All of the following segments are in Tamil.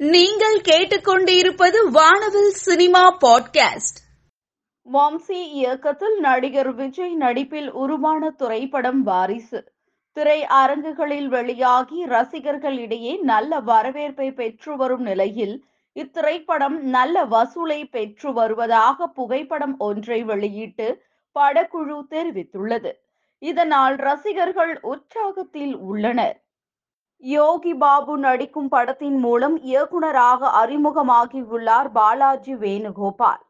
நீங்கள் கேட்டுக்கொண்டிருப்பது வானவில் சினிமா பாட்காஸ்ட். வம்சி இயக்கத்தில் நடிகர் விஜய் நடிப்பில் உருவான திரைப்படம் வாரிசு. திரை அரங்குகளில் வெளியாகி ரசிகர்களிடையே நல்ல வரவேற்பை பெற்று வரும் நிலையில் இத்திரைப்படம் நல்ல வசூலை பெற்று வருவதாக புகைப்படம் ஒன்றை வெளியிட்டு படக்குழு தெரிவித்துள்ளது. இதனால் ரசிகர்கள் உற்சாகத்தில் உள்ளனர். யோகி பாபு நடிக்கும் படத்தின் மூலம் இயக்குனராக அறிமுகமாகியுள்ளார் பாலாஜி வேணுகோபால்.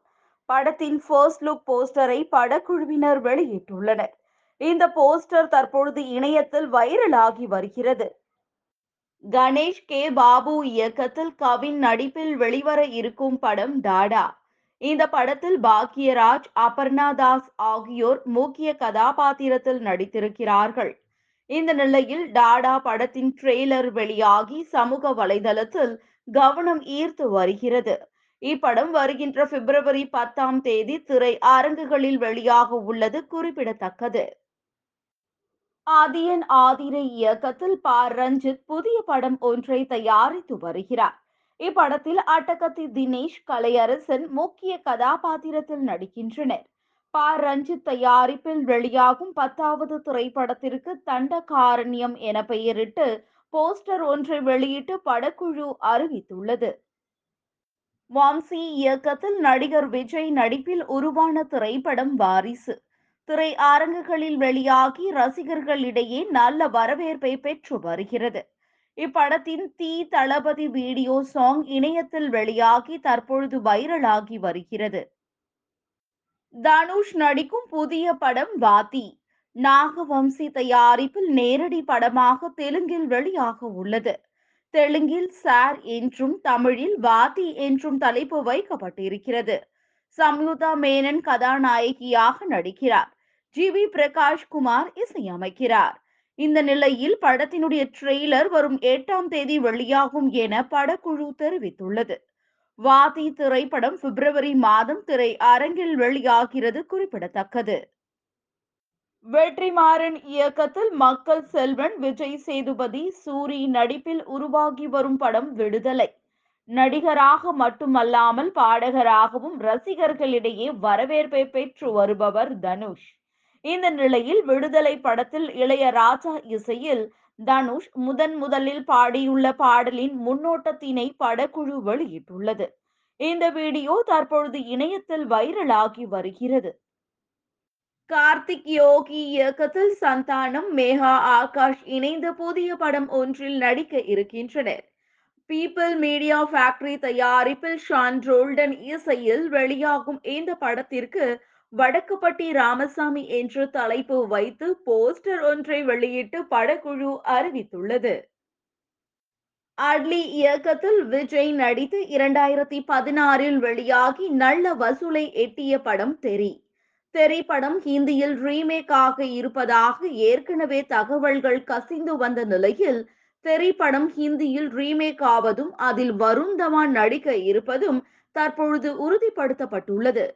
படத்தின் ஃபர்ஸ்ட் லுக் போஸ்டரை படக்குழுவினர் வெளியிட்டுள்ளனர். இந்த போஸ்டர் தற்பொழுது இணையத்தில் வைரலாகி வருகிறது. கணேஷ் கே. பாபு இயக்கத்தில் கவின் நடிப்பில் வெளிவர இருக்கும் படம் டாடா. இந்த படத்தில் பாக்யராஜ் அபர்ணா தாஸ் ஆகியோர் முக்கிய கதாபாத்திரத்தில் நடித்திருக்கிறார்கள். இந்த நிலையில் டாடா படத்தின் ட்ரெய்லர் வெளியாகி சமூக வலைதளத்தில் கவனம் ஈர்த்து வருகிறது. இப்படம் வருகின்ற பிப்ரவரி பத்தாம் தேதி திரை அரங்குகளில் வெளியாக உள்ளது குறிப்பிடத்தக்கது. ஆதியன் ஆதிரை இயக்கத்தில் ப. ரஞ்சித் புதிய படம் ஒன்றை தயாரித்து வருகிறார். இப்படத்தில் அட்டகத்தி தினேஷ் கலையரசன் முக்கிய கதாபாத்திரத்தில் நடிக்கின்றனர். ப ரஞ்சித் தயாரிப்பில் வெளியாகும் பத்தாவது திரைப்படத்திற்கு தண்டகாரண்யம் என பெயரிட்டு போஸ்டர் ஒன்றை வெளியிட்டு படக்குழு அறிவித்துள்ளது. வாம்சி இயக்கத்தில் நடிகர் விஜய் நடிப்பில் உருவான திரைப்படம் வாரிசு. திரை அரங்குகளில் வெளியாகி ரசிகர்களிடையே நல்ல வரவேற்பை பெற்று வருகிறது. இப்படத்தின் தீ தளபதி வீடியோ சாங் இணையத்தில் வெளியாகி தற்பொழுது வைரலாகி வருகிறது. தனுஷ் நடிக்கும் புதிய படம் வாதி நாகவம்சி தயாரிப்பில் நேரடி படமாக தெலுங்கில் வெளியாக உள்ளது. தெலுங்கில் சார் என்றும் தமிழில் வாதி என்றும் தலைப்பு வைக்கப்பட்டிருக்கிறது. சம்யுதா மேனன் கதாநாயகியாக நடிக்கிறார். ஜி வி பிரகாஷ் குமார் இசையமைக்கிறார். இந்த நிலையில் படத்தினுடைய ட்ரெய்லர் வரும் எட்டாம் தேதி வெளியாகும் என படக்குழு தெரிவித்துள்ளது. வாதி திரைப்படம் பிப்ரவரி மாதம் திரை அரங்கில் வெளியாகிறது குறிப்பிடத்தக்கது. வெற்றிமாறன் இயக்கத்தில் மக்கள் செல்வன் விஜய் சேதுபதி சூரி நடிப்பில் உருவாகி வரும் படம் விடுதலை. நடிகராக மட்டுமல்லாமல் பாடகராகவும் ரசிகர்களிடையே வரவேற்பை பெற்று வருபவர் தனுஷ். இந்த நிலையில் விடுதலை படத்தில் இளையராஜா இசையில் தனுஷ் முதன் முதலில் பாடியுள்ள பாடலின் முன்னோட்டத்தினை படக்குழு வெளியிட்டுள்ளது. இந்த வீடியோ தற்பொழுது இணையத்தில் வைரலாகி வருகிறது. கார்த்திக் யோகி இயக்கத்தில் சந்தானம் மேகா ஆகாஷ் இணைந்து புதிய படம் ஒன்றில் நடிக்க இருக்கின்றனர். பீப்பிள் மீடியா ஃபேக்டரி தயாரிப்பில் ஷான் ரோல்டன் இசையில் வெளியாகும் இந்த படத்திற்கு வடக்குப்பட்டி ராமசாமி என்று தலைப்பு வைத்து போஸ்டர் ஒன்றை வெளியிட்டு படக்குழு அறிவித்துள்ளது. அட்லி இயக்கத்தில் விஜய் நடித்து இரண்டாயிரத்தி பதினாறில் வெளியாகி நல்ல வசூலை எட்டிய படம் தெரி. திரைப்படம் ஹிந்தியில் ரீமேக் ஆக இருப்பதாக ஏற்கனவே தகவல்கள் கசிந்து வந்த நிலையில் திரைப்படம் ஹிந்தியில் ரீமேக் ஆவதும் அதில் வருண் தவான் நடிக்க இருப்பதும் தற்பொழுது உறுதிப்படுத்தப்பட்டுள்ளது.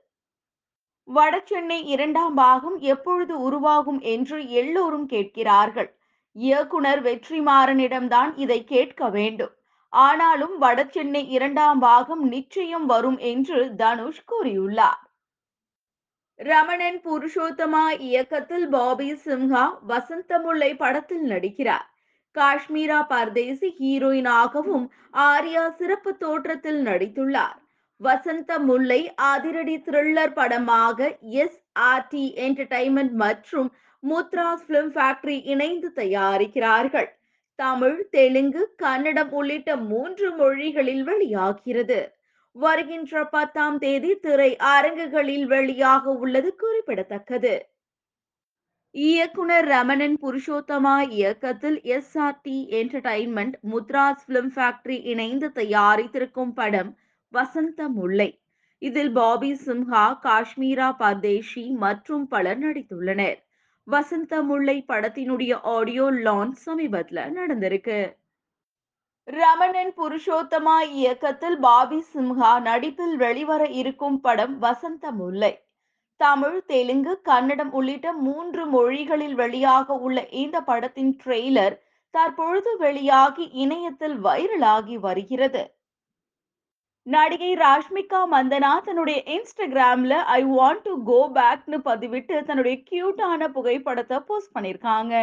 வடசென்னை இரண்டாம் பாகம் எப்பொழுது உருவாகும் என்று எல்லோரும் கேட்கிறார்கள். இயக்குனர் வெற்றிமாறனிடம்தான் இதை கேட்க வேண்டும். ஆனாலும் வடசென்னை இரண்டாம் பாகம் நிச்சயம் வரும் என்று தனுஷ் கூறியுள்ளார். ரமணன் புருஷோத்தமா இயக்கத்தில் பாபி சிம்ஹா வசந்தமுல்லை படத்தில் நடிக்கிறார். காஷ்மீரா பர்தேசி ஹீரோயினாகவும் ஆர்யா சிறப்பு தோற்றத்தில் நடித்துள்ளார். வசந்த முல்லை அதிரடி த்ரில்லர் படமாக எஸ் ஆர் டி என்டர்டைன்மெண்ட் மற்றும் முத்ராஸ் பிலிம் ஃபேக்டரி இணைந்து தயாரிக்கிறார்கள். தமிழ் தெலுங்கு கன்னடம் உள்ளிட்ட மூன்று மொழிகளில் வெளியாகிறது. வருகின்ற பத்தாம் தேதி திரை அரங்குகளில் வெளியாக உள்ளது குறிப்பிடத்தக்கது. இயக்குனர் ரமணன் புருஷோத்தமா இயக்கத்தில் S R T entertainment Mudra's film factory இணைந்து தயாரித்திருக்கும் படம் வசந்த முல்லை. இதில் பாபி சிம்ஹா காஷ்மீரா பர்தேஷி மற்றும் பலர் நடித்துள்ளனர். வசந்த முல்லை படத்தினுடைய ஆடியோ லான்ச் சமீபத்துல நடந்திருக்கு. ரமணன் புருஷோத்தமா இயக்கத்தில் பாபி சிம்ஹா நடிப்பில் வெளிவர இருக்கும் படம் வசந்த முல்லை. தமிழ் தெலுங்கு கன்னடம் உள்ளிட்ட மூன்று மொழிகளில் வெளியாக உள்ள இந்த படத்தின் ட்ரெய்லர் தற்பொழுது வெளியாகி இணையத்தில் வைரலாகி வருகிறது. நடிகை ராஷ்மிகா மந்தனா தன்னுடைய இன்ஸ்டாகிராம்ல ஐ வாண்ட் டு கோ பேக்னு பதிவிட்டு தன்னுடைய கியூட்டான புகைப்படத்தை போஸ்ட் பண்ணிருக்காங்க.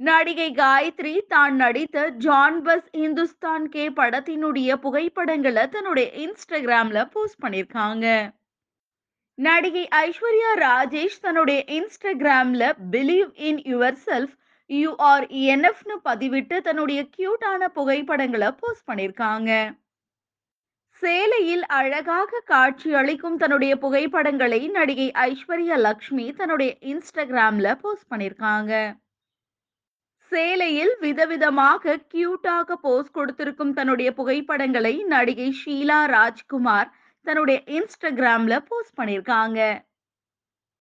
நடிகை காயத்ரி தான் நடித்த ஜான் பஸ் இந்துஸ்தான் கே படத்தினுடைய புகைப்படங்களை தன்னுடைய இன்ஸ்டாகிராம்ல போஸ்ட் பண்ணிருக்காங்க. நடிகை ஐஸ்வர்யா ராஜேஷ் தன்னுடைய இன்ஸ்டாகிராம்ல believe in yourself you are என்எஃப்னு பதிவிட்டு தன்னுடைய கியூட்டான புகைப்படங்களை போஸ்ட் பண்ணியிருக்காங்க சேலையில் அழகாக காட்சி அளிக்கும் தன்னுடைய புகைப்படங்களை நடிகை ஐஸ்வர்யா லக்ஷ்மி தன்னுடைய இன்ஸ்டாகிராம்ல போஸ்ட் பண்ணிருக்காங்க. சேலையில் விதவிதமாக கியூட்டாக போஸ்ட் கொடுத்திருக்கும் தன்னுடைய புகைப்படங்களை நடிகை ஷீலா ராஜ்குமார் தன்னுடைய இன்ஸ்டாகிராம்ல போஸ்ட் பண்ணிருக்காங்க.